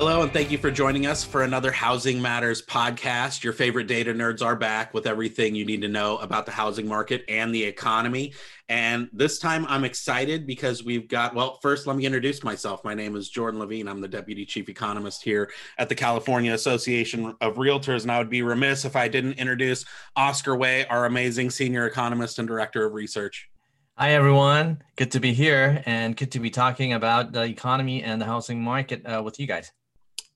Hello, and thank you for joining us for another Housing Matters podcast. Your favorite data nerds are back with everything you need to know about the housing market and the economy. And this time I'm excited because we've got, well, first, let me introduce myself. My name is Jordan Levine. I'm the Deputy Chief Economist here at the California Association of Realtors. And I would be remiss if I didn't introduce Oscar Wei, our amazing Senior Economist and Director of Research. Hi, everyone. Good to be here and good to be talking about the economy and the housing market uh, with you guys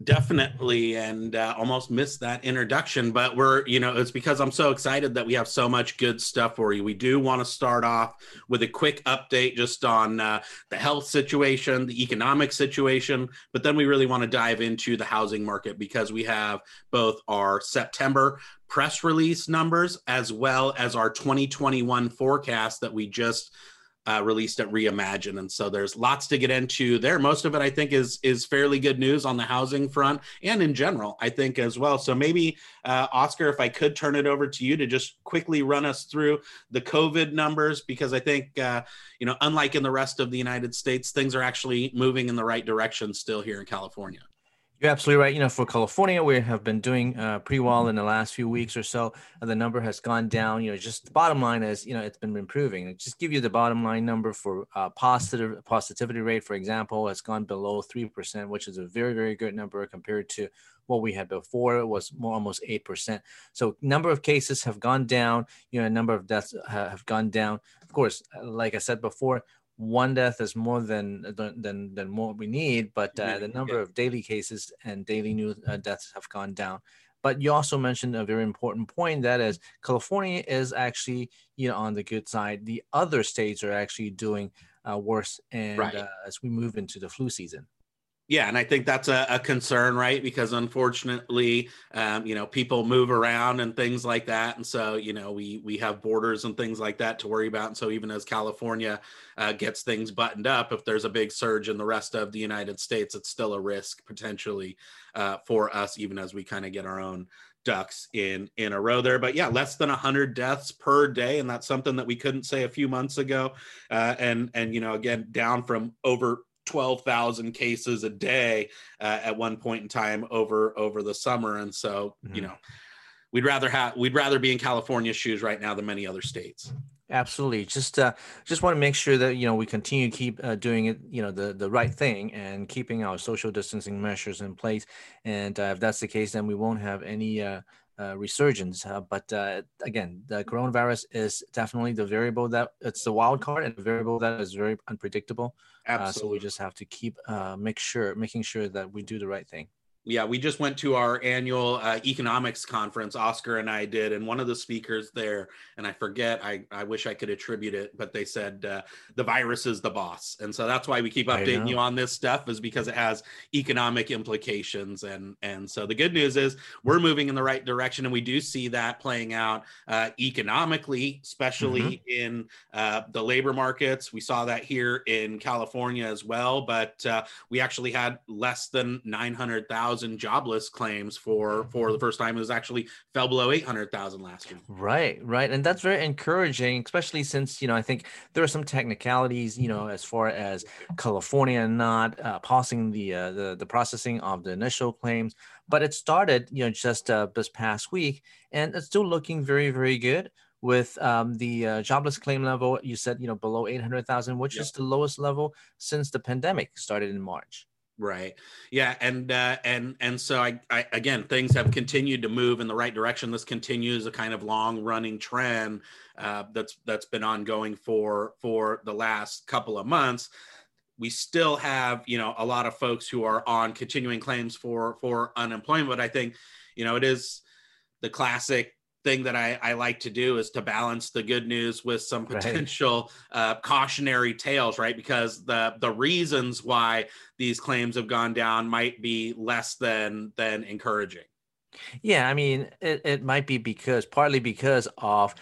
definitely and uh, almost missed that introduction but we're you know it's because i'm so excited that we have so much good stuff for you. We do want to start off with a quick update just on uh, the health situation the economic situation but then we really want to dive into the housing market because we have both our september press release numbers as well as our 2021 forecast that we just uh, released at Reimagine, and so there's lots to get into there. Most of it, I think, is is fairly good news on the housing front and in general, I think as well. So maybe uh, Oscar, if I could turn it over to you to just quickly run us through the COVID numbers, because I think uh, you know, unlike in the rest of the United States, things are actually moving in the right direction still here in California. You're absolutely right. You know, for California, we have been doing uh, pretty well in the last few weeks or so. The number has gone down. You know, just the bottom line is, you know, it's been improving. Just give you the bottom line number for uh, positive positivity rate, for example, has gone below three percent, which is a very very good number compared to what we had before. It was more almost eight percent. So number of cases have gone down. You know, number of deaths have gone down. Of course, like I said before, one death is more than than than more we need, but uh, the number of daily cases and daily new uh, deaths have gone down. But you also mentioned a very important point that is California is actually you know on the good side. The other states are actually doing uh, worse, and right. Uh, as we move into the flu season. Yeah, and I think that's a, a concern, right? Because unfortunately, um, you know, people move around and things like that, and so you know, we we have borders and things like that to worry about. And so even as California uh, gets things buttoned up, if there's a big surge in the rest of the United States, it's still a risk potentially uh, for us, even as we kind of get our own ducks in in a row there but yeah less than 100 deaths per day and that's something that we couldn't say a few months ago uh, and and you know again down from over 12,000 cases a day uh, at one point in time over over the summer. And so mm-hmm. you know we'd rather have we'd rather be in California's shoes right now than many other states. Absolutely. Just uh just want to make sure that you know we continue to keep uh, doing it you know the the right thing and keeping our social distancing measures in place. And uh, if that's the case then we won't have any uh uh, resurgence. Uh, but uh, again, the coronavirus is definitely the variable that it's the wild card and the variable that is very unpredictable. Absolutely. so we just have to keep make sure making sure that we do the right thing yeah, we just went to our annual uh, economics conference. Oscar and I did, and one of the speakers there, and I forget, I, I wish I could attribute it, but they said uh, the virus is the boss, and so that's why we keep updating you on this stuff, is because it has economic implications, and and so the good news is we're moving in the right direction, and we do see that playing out uh, economically, especially mm-hmm. in uh, the labor markets. We saw that here in California as well, but uh, we actually had less than nine hundred thousand jobless claims for for the first time. It was actually fell below eight hundred thousand last year. Right, right, and that's very encouraging, especially since you know I think there are some technicalities, you know, as far as California not uh, pausing the, uh, the the processing of the initial claims, but it started you know just uh, this past week, and it's still looking very very good with um, the uh, jobless claim level you said you know below 800000 which yep. is the lowest level since the pandemic started in march Right. Yeah. And uh, and and so I, I again things have continued to move in the right direction. This continues a kind of long running trend uh, that's that's been ongoing for for the last couple of months. We still have you know a lot of folks who are on continuing claims for for unemployment. But I think you know it is the classic thing that I, I, like to do is to balance the good news with some potential right. uh, cautionary tales, right? Because the the reasons why these claims have gone down might be less than than encouraging. Yeah, I mean, it, it might be because partly because of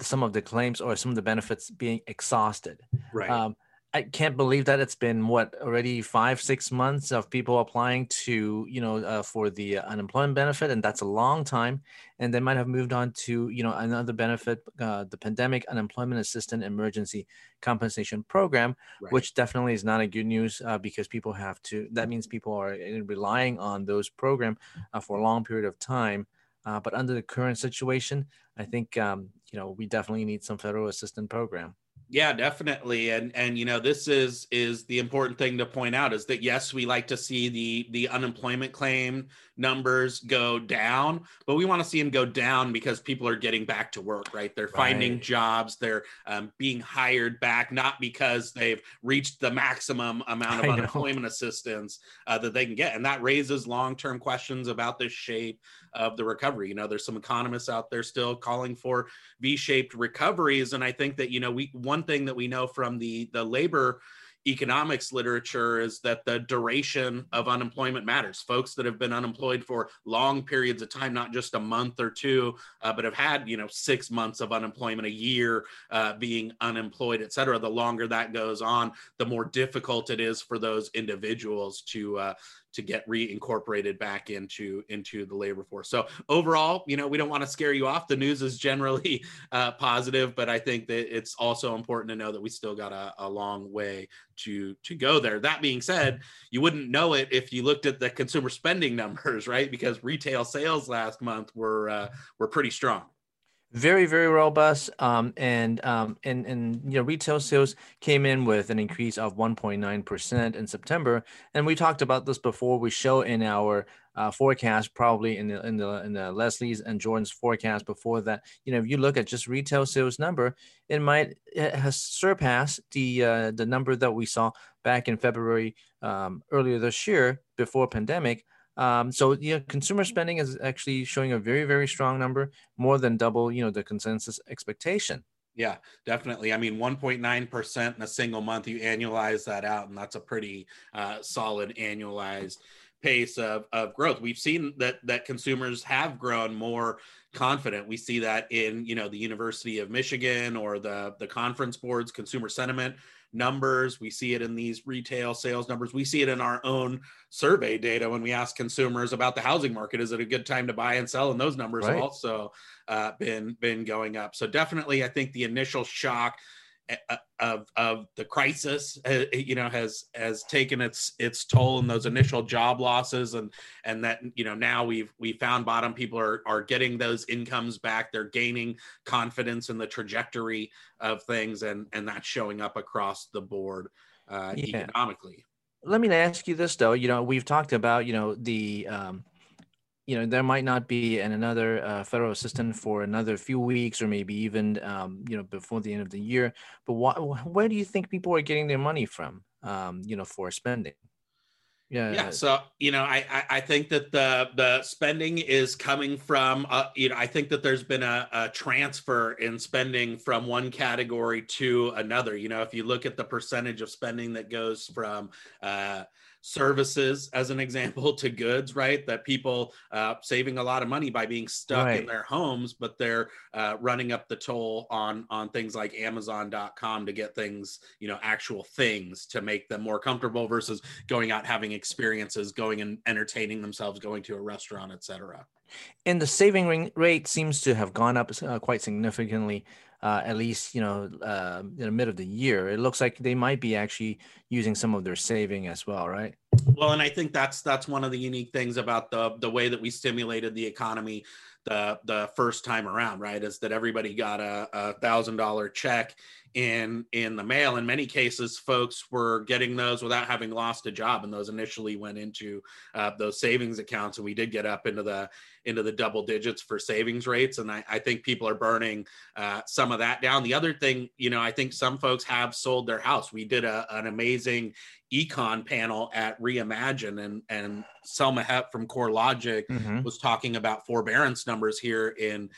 some of the claims or some of the benefits being exhausted. Right. Um, I can't believe that it's been what already five six months of people applying to you know uh, for the unemployment benefit, and that's a long time. And they might have moved on to you know another benefit, uh, the pandemic unemployment assistance emergency compensation program, right. which definitely is not a good news uh, because people have to. That means people are relying on those program uh, for a long period of time. Uh, but under the current situation, I think um, you know we definitely need some federal assistance program yeah definitely and and you know this is is the important thing to point out is that yes we like to see the the unemployment claim numbers go down but we want to see them go down because people are getting back to work right they're finding right. jobs they're um, being hired back not because they've reached the maximum amount of unemployment assistance uh, that they can get and that raises long-term questions about the shape of the recovery you know there's some economists out there still calling for v-shaped recoveries and i think that you know we one thing that we know from the the labor economics literature is that the duration of unemployment matters. Folks that have been unemployed for long periods of time, not just a month or two, uh, but have had you know six months of unemployment, a year uh, being unemployed, et cetera. The longer that goes on, the more difficult it is for those individuals to uh, to get reincorporated back into into the labor force. So overall, you know, we don't want to scare you off. The news is generally uh, positive, but I think that it's also important to know that we still got a, a long way to to go there. That being said, you wouldn't know it if you looked at the consumer spending numbers, right? Because retail sales last month were uh, were pretty strong very very robust um, and um, and and you know retail sales came in with an increase of 1.9 percent in September. And we talked about this before. We show in our uh, forecast probably in the in the in the Leslie's and Jordan's forecast before that. You know if you look at just retail sales number it might it has surpassed the uh, the number that we saw back in February um, earlier this year before pandemic um, so yeah, consumer spending is actually showing a very very strong number, more than double you know the consensus expectation. Yeah, definitely. I mean, 1.9% in a single month, you annualize that out, and that's a pretty uh, solid annualized pace of, of growth. We've seen that that consumers have grown more confident. We see that in, you know, the University of Michigan or the the conference boards consumer sentiment numbers. We see it in these retail sales numbers. We see it in our own survey data when we ask consumers about the housing market. Is it a good time to buy and sell? And those numbers right. also uh, been been going up. So definitely, I think the initial shock of of the crisis uh, you know has has taken its its toll in those initial job losses and and that you know now we've we found bottom. People are are getting those incomes back. They're gaining confidence in the trajectory of things and and that's showing up across the board uh, yeah. economically. Let me ask you this though. You know we've talked about you know the um you know there might not be an, another uh, federal assistant for another few weeks or maybe even um, you know before the end of the year. But wh- where do you think people are getting their money from um, you know for spending? Yeah. Yeah so you know I, I think that the the spending is coming from uh, you know i think that there's been a, a transfer in spending from one category to another. You know if you look at the percentage of spending that goes from uh services as an example to goods right that people uh, saving a lot of money by being stuck right. in their homes but they're uh, running up the toll on on things like amazon.com to get things you know actual things to make them more comfortable versus going out having experiences going and entertaining themselves going to a restaurant etc and the saving rate seems to have gone up uh, quite significantly uh, at least you know uh, in the mid of the year. It looks like they might be actually using some of their saving as well, right? Well, and I think that's that's one of the unique things about the the way that we stimulated the economy the the first time around, right? Is that everybody got a, thousand dollar check in in the mail. In many cases, folks were getting those without having lost a job, and those initially went into uh, those savings accounts, and we did get up into the into the double digits for savings rates. And I, I think people are burning uh, some of that down. The other thing, you know, I think some folks have sold their house. We did a, an amazing econ panel at Reimagine, and and Selma Hepp from CoreLogic mm-hmm. was talking about forbearance numbers here in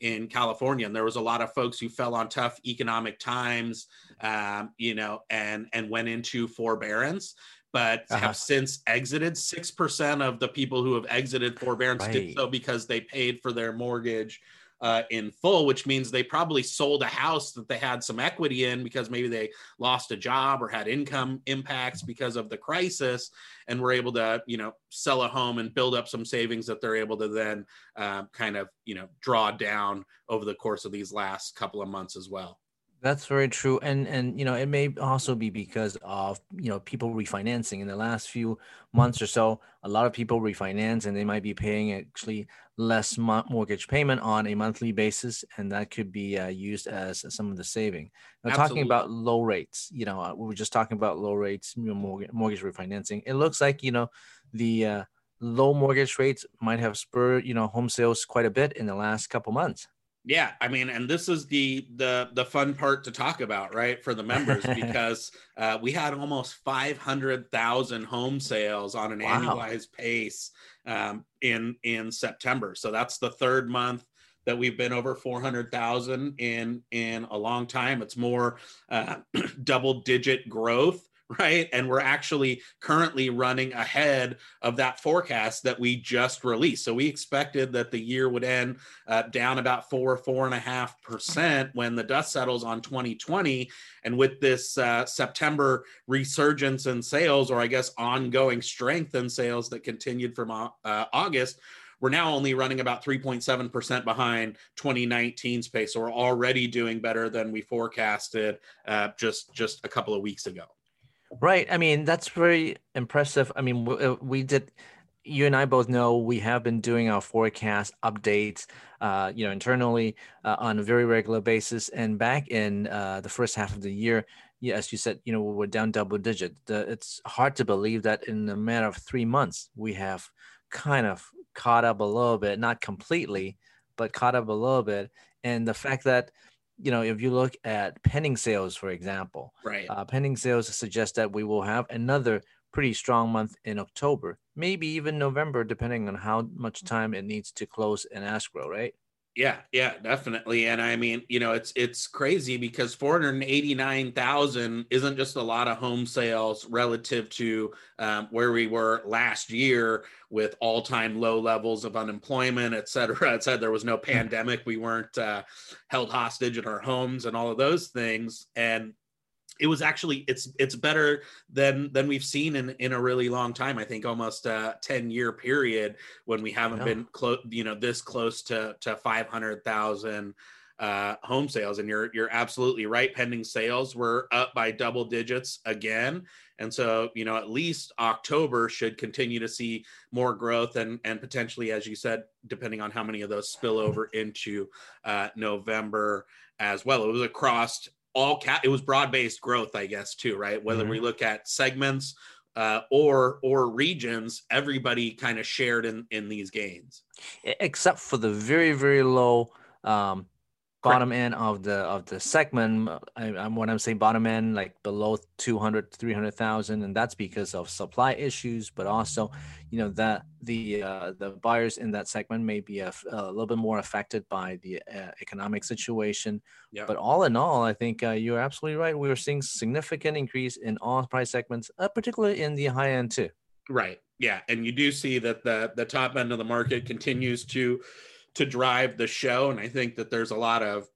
in California, and there was a lot of folks who fell on tough economic times, um, you know, and and went into forbearance, but uh-huh. have since exited. Six percent of the people who have exited forbearance right. did so because they paid for their mortgage uh, in full, which means they probably sold a house that they had some equity in because maybe they lost a job or had income impacts because of the crisis, and were able to, you know, sell a home and build up some savings that they're able to then uh, kind of, you know, draw down over the course of these last couple of months as well. That's very true, and and you know it may also be because of you know people refinancing in the last few months or so. A lot of people refinance, and they might be paying actually less mortgage payment on a monthly basis, and that could be uh, used as some of the saving. Now, talking about low rates, you know, uh, we were just talking about low rates, you know, mortgage, mortgage refinancing. It looks like you know the uh, low mortgage rates might have spurred you know home sales quite a bit in the last couple months. Yeah, I mean, and this is the the the fun part to talk about, right, for the members because uh, we had almost five hundred thousand home sales on an wow. annualized pace um, in in September. So that's the third month that we've been over 400,000 in in a long time. It's more uh, double digit growth right? And we're actually currently running ahead of that forecast that we just released. So we expected that the year would end uh, down about four, four and a half percent when the dust settles on 2020. And with this uh, September resurgence in sales, or I guess ongoing strength in sales that continued from uh, August, we're now only running about 3.7% behind 2019 pace. So we're already doing better than we forecasted uh, just just a couple of weeks ago. Right. I mean, that's very impressive. I mean, we, uh, we did. You and I both know we have been doing our forecast updates, uh, you know, internally uh, on a very regular basis. And back in uh, the first half of the year, yeah, as you said, you know, we're down double digit. The, it's hard to believe that in a matter of three months, we have kind of caught up a little bit, not completely, but caught up a little bit. And the fact that you know, if you look at pending sales, for example, right, uh, pending sales suggest that we will have another pretty strong month in October, maybe even November, depending on how much time it needs to close an escrow, right? Yeah, yeah, definitely. And I mean, you know, it's it's crazy because 489,000 isn't just a lot of home sales relative to um, where we were last year with all-time low levels of unemployment, et cetera, et cetera. There was no pandemic. We weren't uh, held hostage in our homes and all of those things. And it was actually it's it's better than than we've seen in in a really long time. I think almost a 10 year period when we haven't been close you know this close to to 500000 uh, home sales. And you're you're absolutely right. Pending sales were up by double digits again. And so you know at least october should continue to see more growth and and potentially as you said depending on how many of those spill over into uh, november as well. It was across all cat it was broad-based growth i guess too right whether mm-hmm. we look at segments uh, or or regions everybody kind of shared in in these gains except for the very very low um bottom end of the of the segment I, am when i'm saying bottom end like below 200 300000 and that's because of supply issues but also you know that the uh, the buyers in that segment may be a, a little bit more affected by the uh, economic situation. Yeah. but all in all i think uh, you're absolutely right. We are seeing significant increase in all price segments uh, particularly in the high end too. Right. Yeah. And you do see that the the top end of the market continues to to drive the show. And I think that there's a lot of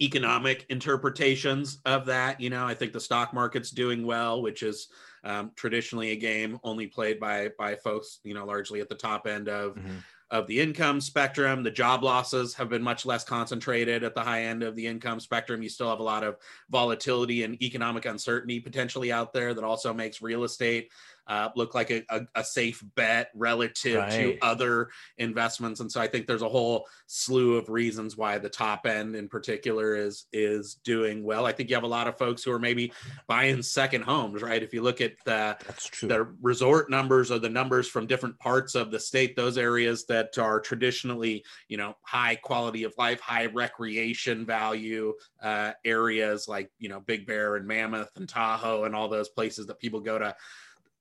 economic interpretations of that. You know, I think the stock market's doing well, which is um, traditionally a game only played by by folks, you know, largely at the top end of mm-hmm. of the income spectrum. The job losses have been much less concentrated at the high end of the income spectrum. You still have a lot of volatility and economic uncertainty potentially out there that also makes real estate uh, look like a, a, a, safe bet relative right. to other investments. And so I think there's a whole slew of reasons why the top end in particular is is doing well. I think you have a lot of folks who are maybe buying second homes, right? If you look at the, the resort numbers or the numbers from different parts of the state, those areas that are traditionally, you know, high quality of life, high recreation value uh, areas like, you know, Big Bear and Mammoth and Tahoe and all those places that people go to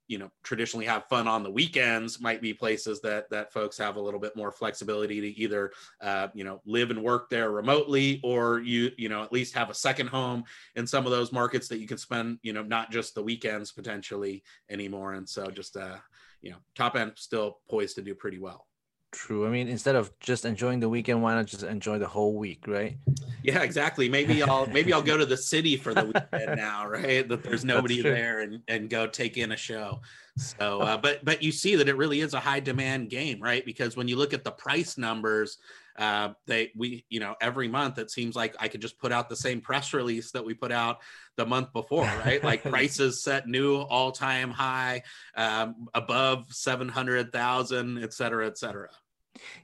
you know traditionally have fun on the weekends might be places that that folks have a little bit more flexibility to either uh, you know live and work there remotely or you you know at least have a second home in some of those markets that you can spend you know not just the weekends potentially anymore and so just uh you know top end still poised to do pretty well true. I mean, instead of just enjoying the weekend, why not just enjoy the whole week, right? Yeah, exactly. Maybe I'll maybe I'll go to the city for the weekend now, right? That there's nobody there and and go take in a show. So, uh, but but you see that it really is a high demand game, right? Because when you look at the price numbers, uh, they we you know every month it seems like I could just put out the same press release that we put out the month before, right? Like prices set new all time high, um, above seven hundred thousand, et cetera, et cetera.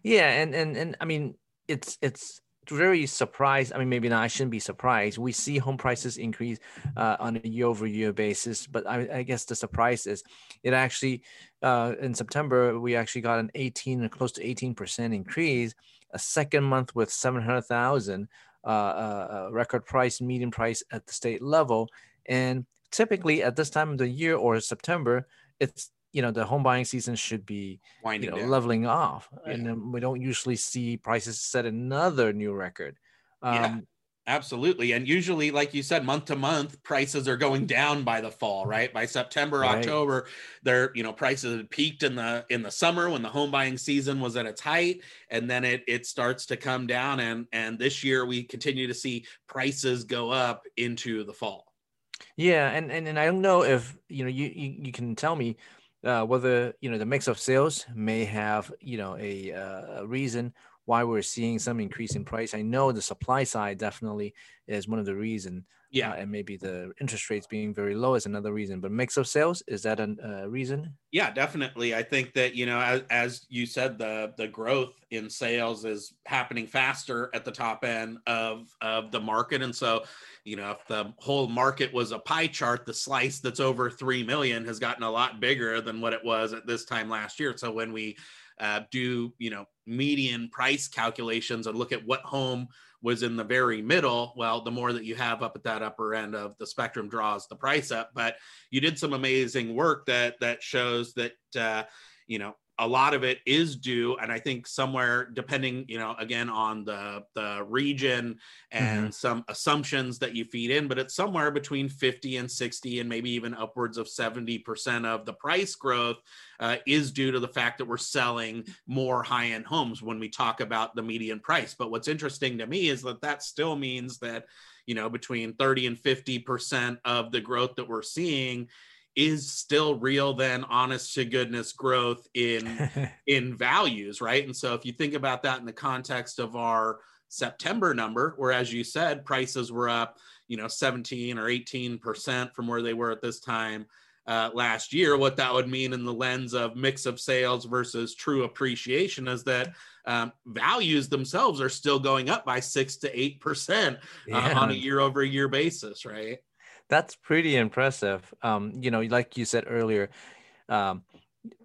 Yeah, and and and I mean it's it's very surprised. I mean, maybe not. I shouldn't be surprised. We see home prices increase uh, on a year-over-year basis, but I, I, guess the surprise is it actually uh, in September we actually got an 18 or close to 18 percent increase. A second month with 700,000 uh, uh, record price, median price at the state level, and typically at this time of the year or September, it's you know the home buying season should be Winding you know, leveling off yeah. and then we don't usually see prices set another new record um, yeah absolutely and usually like you said month to month prices are going down by the fall right by september right. october they're you know prices peaked in the in the summer when the home buying season was at its height and then it it starts to come down and and this year we continue to see prices go up into the fall yeah and and, and i don't know if you know you you, you can tell me uh, whether you know the mix of sales may have you know a, uh, a reason why we're seeing some increase in price. I know the supply side definitely is one of the reason. Yeah, and maybe the interest rates being very low is another reason. But mix of sales is that a uh, reason? Yeah, definitely. I think that you know, as, as you said, the the growth in sales is happening faster at the top end of of the market, and so you know if the whole market was a pie chart the slice that's over 3 million has gotten a lot bigger than what it was at this time last year so when we uh, do you know median price calculations and look at what home was in the very middle well the more that you have up at that upper end of the spectrum draws the price up but you did some amazing work that that shows that uh, you know a lot of it is due and i think somewhere depending you know again on the the region and mm-hmm. some assumptions that you feed in but it's somewhere between 50 and 60 and maybe even upwards of 70% of the price growth uh, is due to the fact that we're selling more high-end homes when we talk about the median price but what's interesting to me is that that still means that you know between 30 and 50% of the growth that we're seeing is still real than honest to goodness growth in in values right and so if you think about that in the context of our september number where as you said prices were up you know 17 or 18 percent from where they were at this time uh, last year what that would mean in the lens of mix of sales versus true appreciation is that um, values themselves are still going up by six to eight percent uh, yeah. on a year over year basis right that's pretty impressive. Um, you know, like you said earlier, um,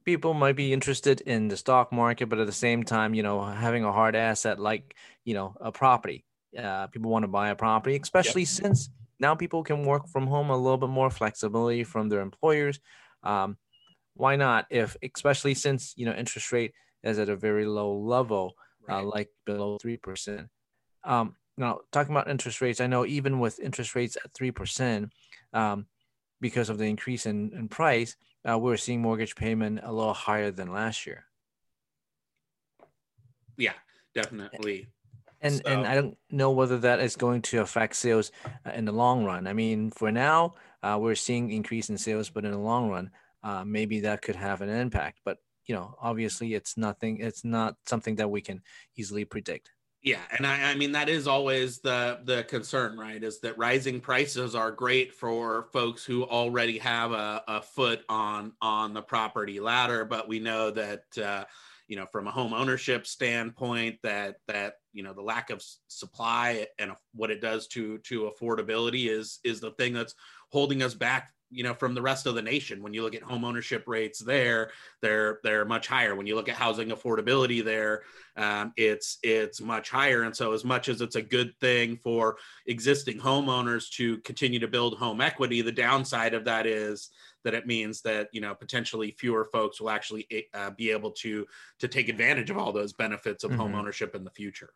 people might be interested in the stock market, but at the same time, you know, having a hard asset like you know a property. Uh, people want to buy a property, especially yep. since now people can work from home a little bit more flexibility from their employers. Um, why not? If especially since you know interest rate is at a very low level, uh, right. uh, like below three percent. Um, now, talking about interest rates, I know even with interest rates at 3%, um, because of the increase in, in price, uh, we're seeing mortgage payment a little higher than last year. Yeah, definitely. And so. and I don't know whether that is going to affect sales uh, in the long run. I mean, for now, uh, we're seeing increase in sales, but in the long run, uh, maybe that could have an impact. But you know, obviously, it's nothing. It's not something that we can easily predict. Yeah, and I, I mean that is always the the concern, right? Is that rising prices are great for folks who already have a, a foot on on the property ladder, but we know that uh, you know from a home ownership standpoint that that you know the lack of supply and what it does to to affordability is is the thing that's holding us back you know from the rest of the nation. When you look at home ownership rates there they're they're much higher. When you look at housing affordability there um, it's it's much higher. And so as much as it's a good thing for existing homeowners to continue to build home equity the downside of that is that it means that you know potentially fewer folks will actually eh, uh, be able to to take advantage of all those benefits of mm-hmm. home ownership in the future.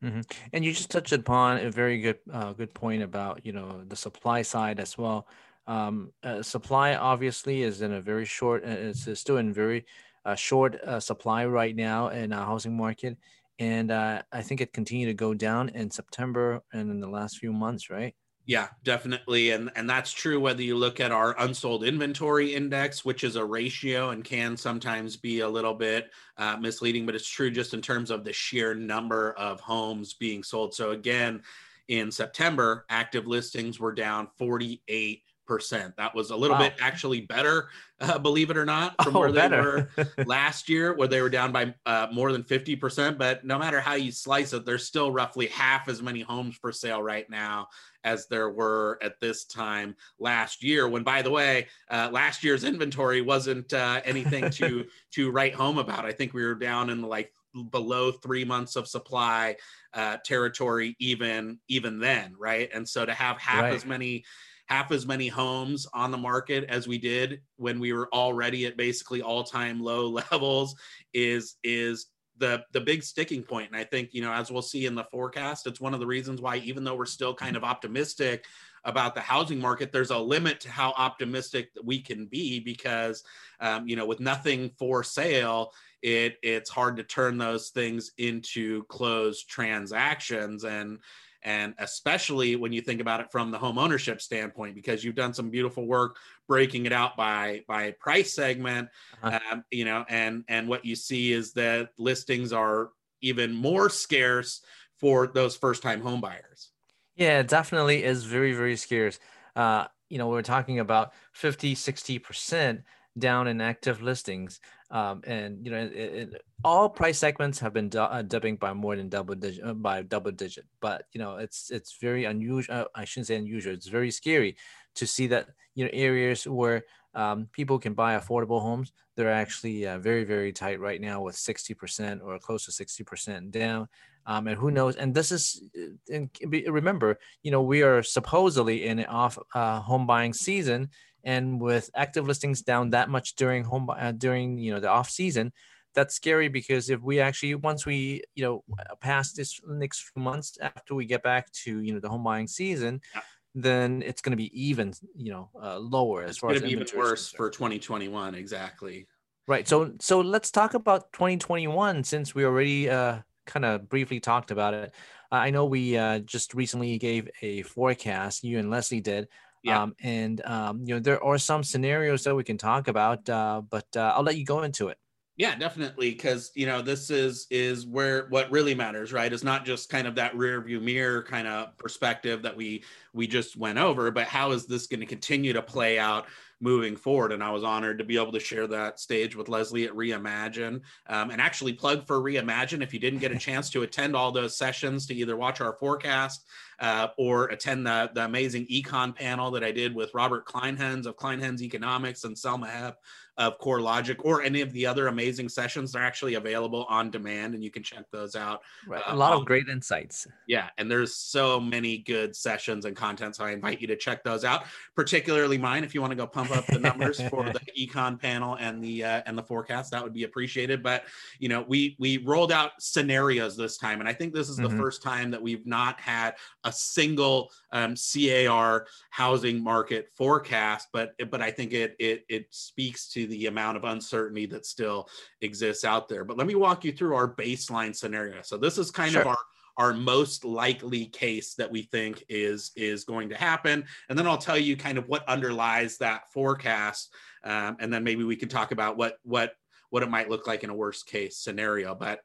Mm-hmm. and you just touched upon a very good uh, good point about you know the supply side as well um, uh, supply obviously is in a very short, uh, it's, still in very uh, short uh, supply right now in our housing market, and uh, I think it continued to go down in September and in the last few months, right? Yeah, definitely. And and that's true whether you look at our unsold inventory index, which is a ratio and can sometimes be a little bit uh, misleading, but it's true just in terms of the sheer number of homes being sold. So again, in September, active listings were down 48 percent. That was a little wow. bit actually better, uh, believe it or not, from oh, where they were last year, where they were down by uh, more than fifty percent. But no matter how you slice it, there's still roughly half as many homes for sale right now as there were at this time last year. When, by the way, uh, last year's inventory wasn't uh, anything to to write home about. I think we were down in like below three months of supply uh, territory even even then right and so to have half right. as many half as many homes on the market as we did when we were already at basically all-time low levels is is the the big sticking point. And i think you know as we'll see in the forecast it's one of the reasons why even though we're still kind of optimistic about the housing market there's a limit to how optimistic we can be because um, you know with nothing for sale it it's hard to turn those things into closed transactions. And and especially when you think about it from the home ownership standpoint because you've done some beautiful work breaking it out by by price segment uh-huh. um, you know and and what you see is that listings are even more scarce for those first time home buyers yeah it definitely is very very scarce. Uh, you know we're talking about 50 60 percent down in active listings um, and you know it, it, all price segments have been uh, dipping by more than double digit uh, by double digit. But you know it's it's very unusual uh, i shouldn't say unusual it's very scary to see that you know areas where um, people can buy affordable homes they're actually uh, very very tight right now with 60% or close to 60% down. Um, and who knows? And this is and remember you know we are supposedly in an off home buying season and with active listings down that much during home uh, during you know the off season that's scary because if we actually once we you know pass this next few months after we get back to you know the home buying season yeah. then it's going to be even you know uh, lower as it's far as be even worse for 2021 exactly. Right so so let's talk about 2021 since we already uh, kind of briefly talked about it. I know we uh, just recently gave a forecast you and leslie did yeah. Um, and um, you know there are some scenarios that we can talk about, uh, but uh, I'll let you go into it. Yeah, definitely, because you know this is is where what really matters, right? It's not just kind of that rear view mirror kind of perspective that we we just went over, but how is this going to continue to play out moving forward. And I was honored to be able to share that stage with Leslie at Reimagine um, and actually plug for Reimagine. If you didn't get a chance to attend all those sessions to either watch our forecast uh, or attend the, the amazing econ panel that I did with Robert Kleinhenz of Kleinhenz Economics and Selma Hepp of CoreLogic or any of the other amazing sessions. They're actually available on demand and you can check those out. Right. Uh, a lot of great insights. Yeah. And there's so many good sessions and content. So I invite you to check those out, particularly mine. If you want to go pump up the numbers for the econ panel and the, uh, and the forecast, that would be appreciated. But, you know, we, we rolled out scenarios this time. And I think this is the mm-hmm. first time that we've not had a single um, CAR housing market forecast, but, but I think it, it, it speaks to the amount of uncertainty that still exists out there. But let me walk you through our baseline scenario. So this is kind sure. of our our most likely case that we think is is going to happen and then i'll tell you kind of what underlies that forecast um, and then maybe we can talk about what what what it might look like in a worst case scenario but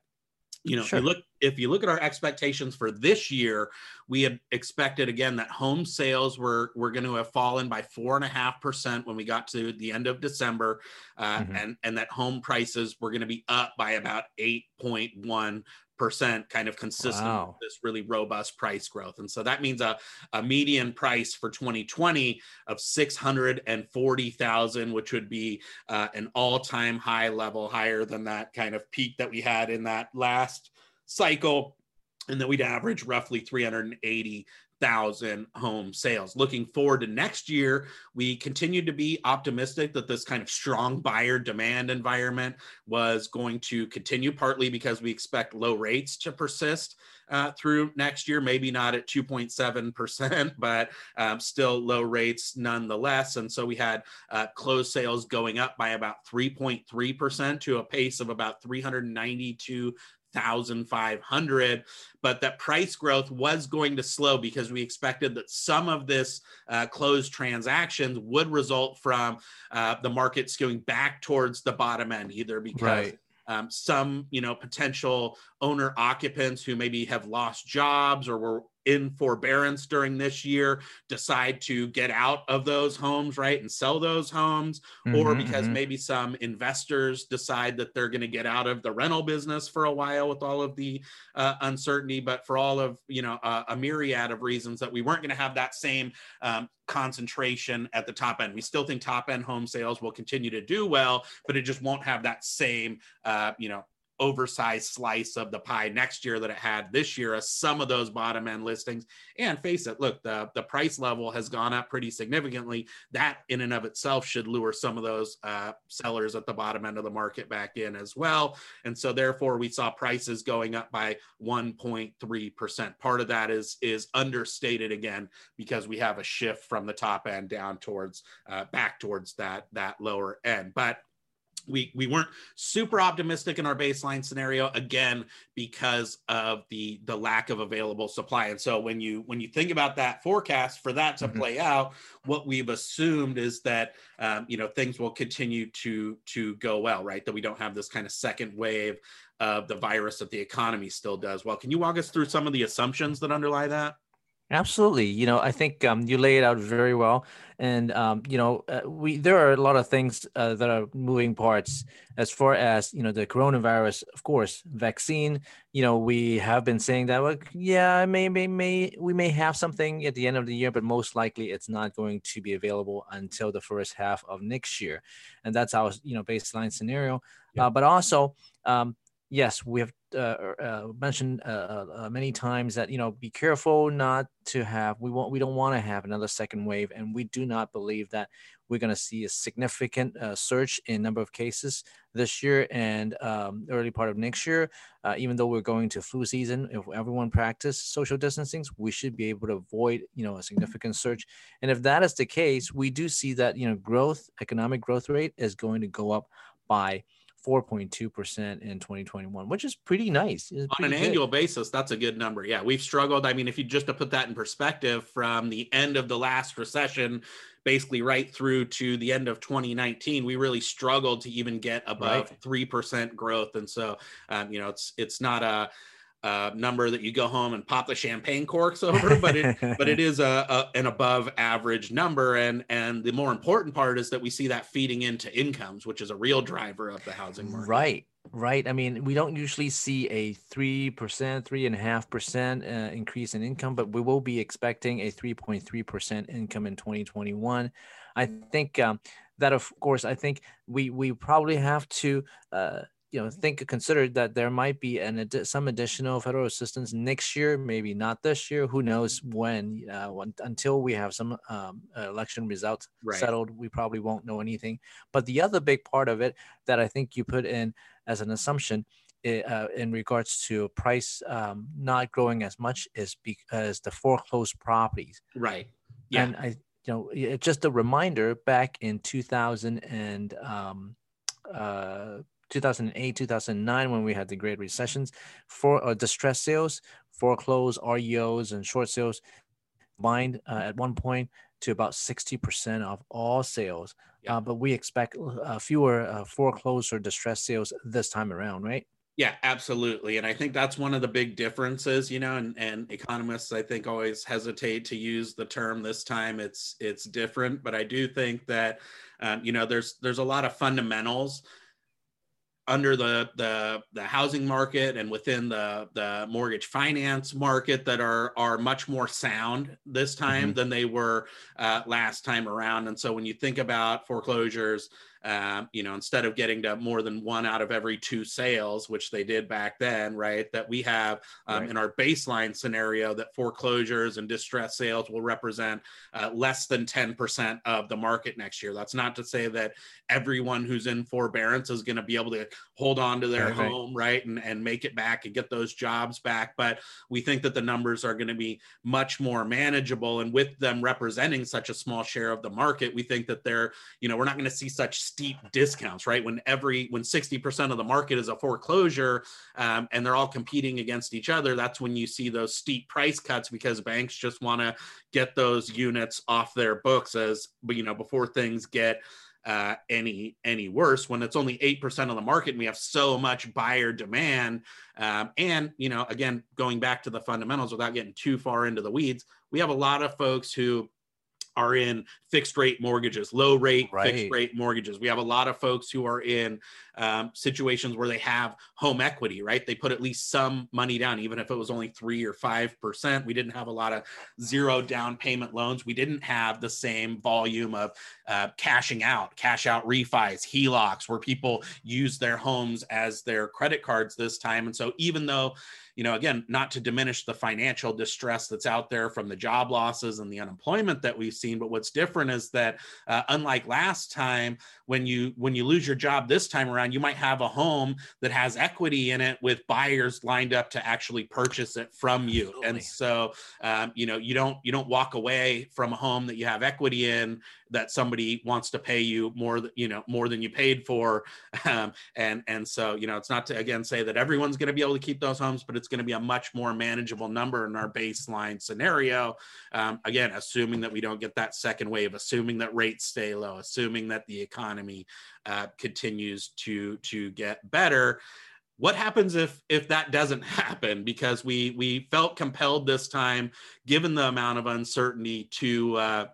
you know, sure. if you look if you look at our expectations for this year, we had expected again that home sales were were going to have fallen by four and a half percent when we got to the end of December, uh, mm-hmm. and and that home prices were going to be up by about eight point one percent kind of consistent wow. with this really robust price growth. And so that means a, a median price for 2020 of 640,000, which would be uh, an all-time high level, higher than that kind of peak that we had in that last cycle and then we'd average roughly thousand home sales. Looking forward to next year, we continue to be optimistic that this kind of strong buyer demand environment was going to continue, partly because we expect low rates to persist uh, through next year, maybe not at 2.7%, but um, still low rates nonetheless. And so we had uh, closed sales going up by about 3.3% to a pace of about 392 1,500, but that price growth was going to slow because we expected that some of this uh, closed transactions would result from uh, the market skewing back towards the bottom end, either because right. um, some, you know, potential owner occupants who maybe have lost jobs or were in forbearance during this year decide to get out of those homes, right, and sell those homes, mm-hmm, or because mm-hmm. maybe some investors decide that they're going to get out of the rental business for a while with all of the uh, uncertainty, but for all of you know uh, a myriad of reasons that we weren't going to have that same um, concentration at the top end. We still think top end home sales will continue to do well, but it just won't have that same uh, you know oversized slice of the pie next year that it had this year as some of those bottom end listings. And face it look the the price level has gone up pretty significantly. That in and of itself should lure some of those uh, sellers at the bottom end of the market back in as well. And so therefore we saw prices going up by 1.3% part of that is is understated again because we have a shift from the top end down towards uh, back towards that that lower end. But we we weren't super optimistic in our baseline scenario again because of the the lack of available supply. And so when you when you think about that forecast for that to mm-hmm. play out what we've assumed is that um, you know things will continue to to go well right? That we don't have this kind of second wave of the virus that the economy still does. Well can you walk us through some of the assumptions that underlie that Absolutely. You know, I think um, you lay it out very well, and um, you know, uh, we there are a lot of things uh, that are moving parts as far as you know the coronavirus. Of course, vaccine. You know, we have been saying that. Well, yeah, may may we may have something at the end of the year, but most likely it's not going to be available until the first half of next year, and that's our you know baseline scenario. Yeah. Uh, but also, um, yes, we have uh, uh, mentioned uh, uh, uh, many times that you know be careful not to have we want we don't want to have another second wave, and we do not believe that we're going to see a significant uh, surge in number of cases this year and um, early part of next year. even though we're going to flu season, if everyone practice social distancing, we should be able to avoid you know a significant surge. And if that is the case, we do see that you know growth, economic growth rate is going to go up by 4.2% in 2021, which is pretty nice. Pretty On an good. annual basis, that's a good number. Yeah, we've struggled. I mean, if you just to put that in perspective, from the end of the last recession, basically right through to the end of 2019, we really struggled to even get above three percent growth. And so, um, you know, it's it's not a uh, number that you go home and pop the champagne corks over, but it but it is a, a, an above average number, and and the more important part is that we see that feeding into incomes, which is a real driver of the housing market. Right, right. I mean, we don't usually see a three percent, three and a half percent uh, increase in income, but we will be expecting a three point three percent income in 2021. I think um, that, of course, I think we we probably have to. Uh, you know think consider that there might be an some additional federal assistance next year maybe not this year who knows when, uh, when until we have some um, election results right. settled we probably won't know anything. But the other big part of it that i think you put in as an assumption uh, in regards to price um, not growing as much is because the foreclosed properties. Right. Yeah. And i you know just a reminder back in 2000 and um, uh, 2008, 2009, when we had the great recessions, for uh, distress sales, foreclosed REOs, and short sales combined uh, at one point to about 60% of all sales. Yeah. Uh, but we expect uh, fewer uh, foreclosed or distressed sales this time around, right? Yeah, absolutely. And I think that's one of the big differences, you know, and, and economists I think always hesitate to use the term this time it's it's different, but I do think that um, you know there's there's a lot of fundamentals under the the the housing market and within the the mortgage finance market that are are much more sound this time mm-hmm. than they were uh, last time around and so when you think about foreclosures um, you know, instead of getting to more than one out of every two sales, which they did back then, right? That we have um, right. in our baseline scenario that foreclosures and distress sales will represent uh, less than 10% of the market next year. That's not to say that everyone who's in forbearance is going to be able to hold on to their home, right? And, and make it back and get those jobs back. But we think that the numbers are going to be much more manageable. And with them representing such a small share of the market, we think that they're, you know, we're not going to see such steep discounts, right? When every when 60% of the market is a foreclosure um, and they're all competing against each other, that's when you see those steep price cuts because banks just want to get those units off their books as you know before things get uh, any any worse when it's only 8% of the market and we have so much buyer demand um, and you know again going back to the fundamentals without getting too far into the weeds we have a lot of folks who are in fixed rate mortgages, low rate right. fixed rate mortgages. We have a lot of folks who are in um, situations where they have home equity, right? They put at least some money down, even if it was only three or five percent. We didn't have a lot of zero down payment loans. We didn't have the same volume of uh, cashing out, cash out refis, HELOCs, where people use their homes as their credit cards this time. And so, even though you know, again, not to diminish the financial distress that's out there from the job losses and the unemployment that we've seen, but what's different is that uh, unlike last time, when you when you lose your job this time around, you might have a home that has equity in it with buyers lined up to actually purchase it from you, Absolutely. and so um, you know you don't you don't walk away from a home that you have equity in that somebody wants to pay you more you know more than you paid for. Um, and and so you know it's not to again say that everyone's going to be able to keep those homes but it's going to be a much more manageable number in our baseline scenario. Um, again assuming that we don't get that second wave assuming that rates stay low assuming that the economy uh, continues to to get better what happens if if that doesn't happen? Because we we felt compelled this time given the amount of uncertainty to uh,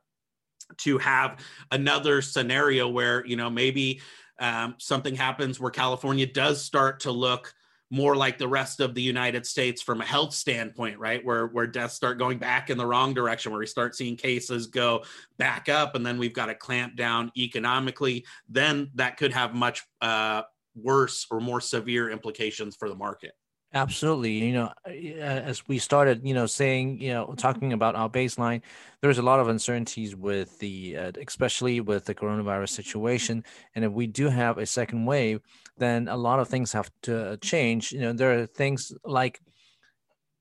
to have another scenario where you know maybe um, something happens where California does start to look more like the rest of the United States from a health standpoint, right? Where where deaths start going back in the wrong direction, where we start seeing cases go back up, and then we've got to clamp down economically. Then that could have much uh, worse or more severe implications for the market. Absolutely. You know, as we started, you know, saying, you know, talking about our baseline, there's a lot of uncertainties with the, uh, especially with the coronavirus situation. And if we do have a second wave, then a lot of things have to change. You know, there are things like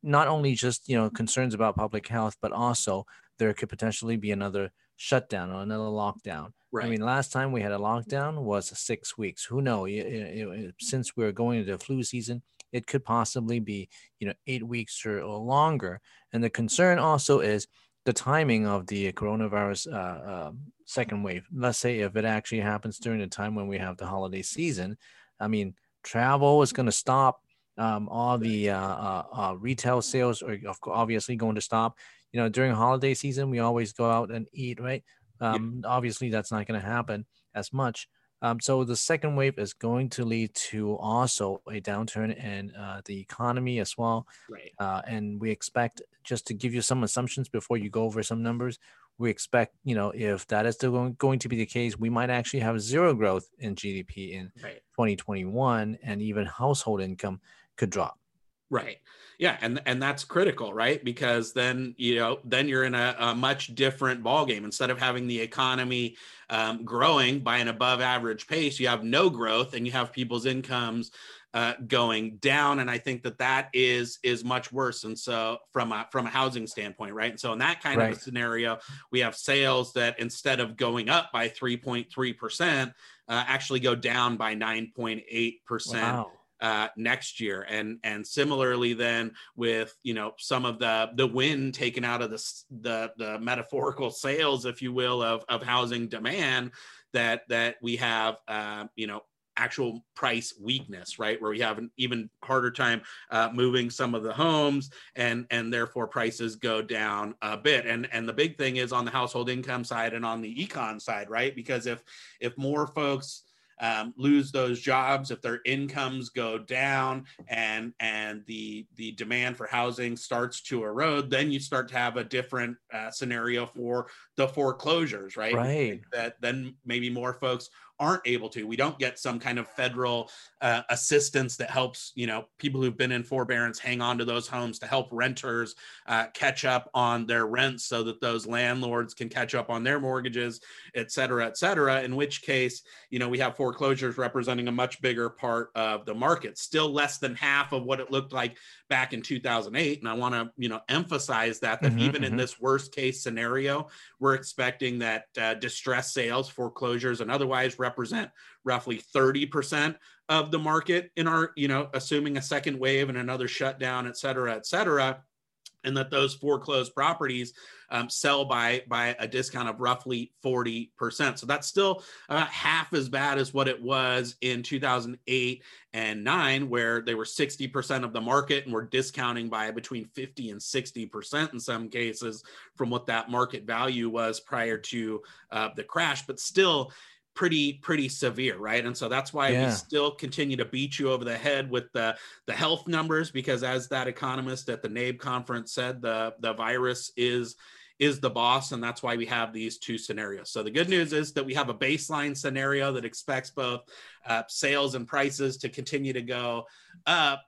not only just, you know, concerns about public health, but also there could potentially be another shutdown or another lockdown. Right. I mean, last time we had a lockdown was six weeks. Who knows? Since we're going into flu season, it could possibly be you know eight weeks or, or longer and the concern also is the timing of the coronavirus uh, uh, second wave let's say if it actually happens during the time when we have the holiday season i mean travel is going to stop um, all the uh, uh, uh, retail sales are obviously going to stop you know during holiday season we always go out and eat right um, yeah. obviously that's not going to happen as much um, so the second wave is going to lead to also a downturn in uh, the economy as well. Right. Uh, and we expect just to give you some assumptions before you go over some numbers. We expect, you know, if that is still going, to be the case, we might actually have zero growth in GDP in right. 2021, and even household income could drop. Right. Yeah, and and that's critical, right? Because then you know then you're in a, a much different ball game. Instead of having the economy um, growing by an above average pace, you have no growth, and you have people's incomes uh, going down. And I think that that is is much worse. And so from a from a housing standpoint, right? And so in that kind right. of a scenario, we have sales that instead of going up by three point three percent, uh, actually go down by nine point eight percent uh, next year. And and similarly, then with you know some of the the wind taken out of the the, the metaphorical sails, if you will, of of housing demand, that that we have uh, you know actual price weakness right where we have an even harder time uh, moving some of the homes and and therefore prices go down a bit and and the big thing is on the household income side and on the econ side right because if if more folks um, lose those jobs, if their incomes go down, and and the the demand for housing starts to erode, then you start to have a different uh, scenario for the foreclosures, right? Right. That then maybe more folks aren't able to. We don't get some kind of federal uh, assistance that helps, you know, people who've been in forbearance hang on to those homes to help renters uh, catch up on their rents so that those landlords can catch up on their mortgages, et cetera, et cetera. In which case, you know, we have foreclosures representing a much bigger part of the market, still less than half of what it looked like back in 2008 and i want to you know emphasize that that mm-hmm, even mm-hmm. in this worst case scenario we're expecting that uh, distress sales foreclosures and otherwise represent roughly 30% of the market in our you know assuming a second wave and another shutdown et cetera et cetera and that those foreclosed properties um, sell by by a discount of roughly 40%. So that's still about half as bad as what it was in 2008 and 9 where they were 60% of the market and were discounting by between 50 and 60% in some cases from what that market value was prior to uh, the crash but still pretty pretty severe right and so that's why yeah. we still continue to beat you over the head with the the health numbers because as that economist at the NABE conference said the the virus is is the boss and that's why we have these two scenarios so the good news is that we have a baseline scenario that expects both uh, sales and prices to continue to go up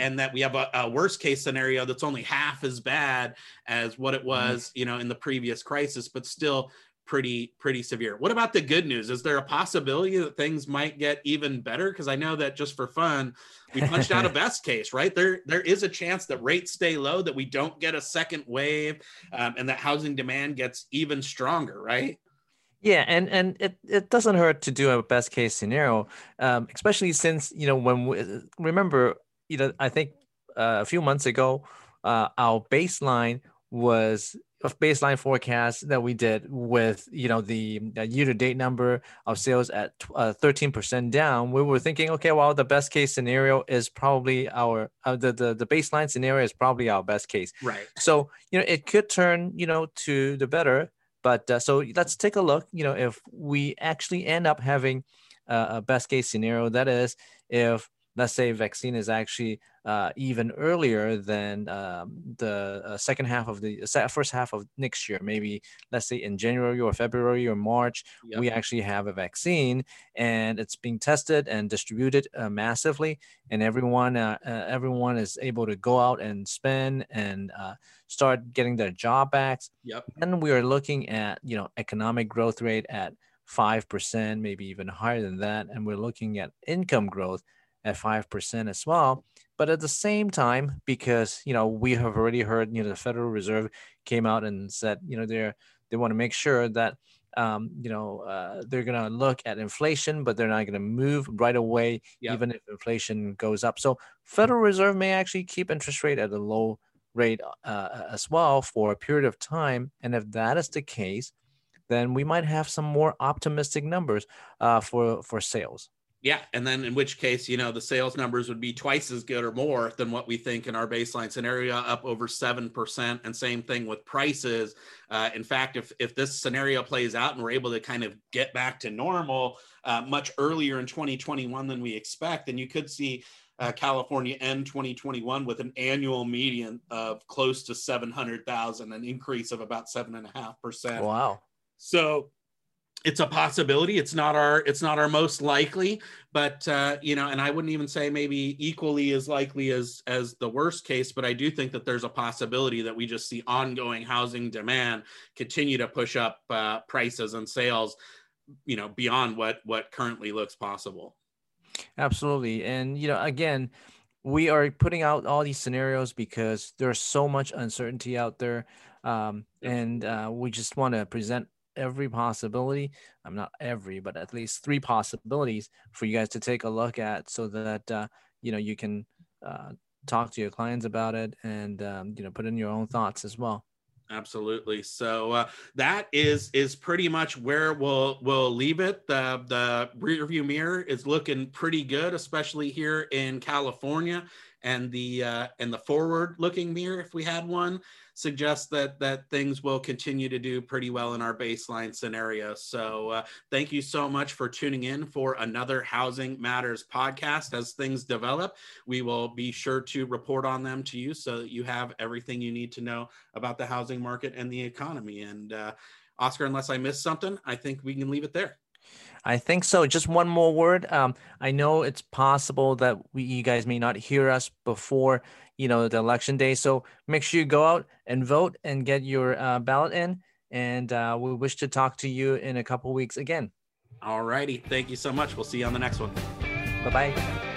and that we have a, a, worst case scenario that's only half as bad as what it mm-hmm. was you know in the previous crisis but still pretty pretty severe. What about the good news? Is there a possibility that things might get even better? Because I know that just for fun, we punched out a best case, right? There there is a chance that rates stay low, that we don't get a second wave, um, and that housing demand gets even stronger, right? Yeah, and and it, it doesn't hurt to do a best case scenario, um, especially since you know when we, remember you know I think uh, a few months ago uh, our baseline was of baseline forecast that we did with you know the year to date number of sales at uh, 13% down we were thinking okay well the best case scenario is probably our uh, the, the the baseline scenario is probably our best case. Right. So you know it could turn you know to the better but uh, so let's take a look you know if we actually end up having a best case scenario that is if let's say vaccine is actually uh, even earlier than um, the uh, second half of the first half of next year, maybe let's say in January or February or March, yep. we actually have a vaccine and it's being tested and distributed uh, massively, and everyone uh, uh, everyone is able to go out and spend and uh, start getting their job back. Yep. And we are looking at you know economic growth rate at five percent, maybe even higher than that, and we're looking at income growth at 5% as well. But at the same time, because, you know, we have already heard, you know, the Federal Reserve came out and said, you know, they're, they want to make sure that, um, you know, uh, they're going to look at inflation, but they're not going to move right away, yep. even if inflation goes up. So Federal Reserve may actually keep interest rate at a low rate uh, as well for a period of time. And if that is the case, then we might have some more optimistic numbers uh, for for sales. Yeah, and then in which case, you know, the sales numbers would be twice as good or more than what we think in our baseline scenario, up over seven percent, and same thing with prices. Uh, in fact, if if this scenario plays out and we're able to kind of get back to normal uh, much earlier in 2021 than we expect, then you could see uh, California end 2021 with an annual median of close to 700,000, an increase of about seven and a half percent. Wow. So it's a possibility. It's not our it's not our most likely but uh, you know and i wouldn't even say maybe equally as likely as as the worst case but i do think that there's a possibility that we just see ongoing housing demand continue to push up uh, prices and sales you know beyond what what currently looks possible. Absolutely. And you know again we are putting out all these scenarios because there's so much uncertainty out there um, and uh, we just want to present every possibility. I'm not every, but at least three possibilities for you guys to take a look at, so that uh, you know you can uh, talk to your clients about it and um, you know put in your own thoughts as well. Absolutely. So uh, that is is pretty much where we'll we'll leave it. The the rear view mirror is looking pretty good especially here in california and the uh, and the forward looking mirror if we had one suggests that that things will continue to do pretty well in our baseline scenario. So uh, thank you so much for tuning in for another housing matters podcast. As things develop we will be sure to report on them to you so that you have everything you need to know about the housing market and the economy. And uh, oscar unless i missed something i think we can leave it there I think so. Just one more word. Um, I know it's possible that we, you guys may not hear us before, you know, the election day. So make sure you go out and vote and get your uh, ballot in. And uh, we wish to talk to you in a couple weeks again. All righty. Thank you so much. We'll see you on the next one. Bye bye.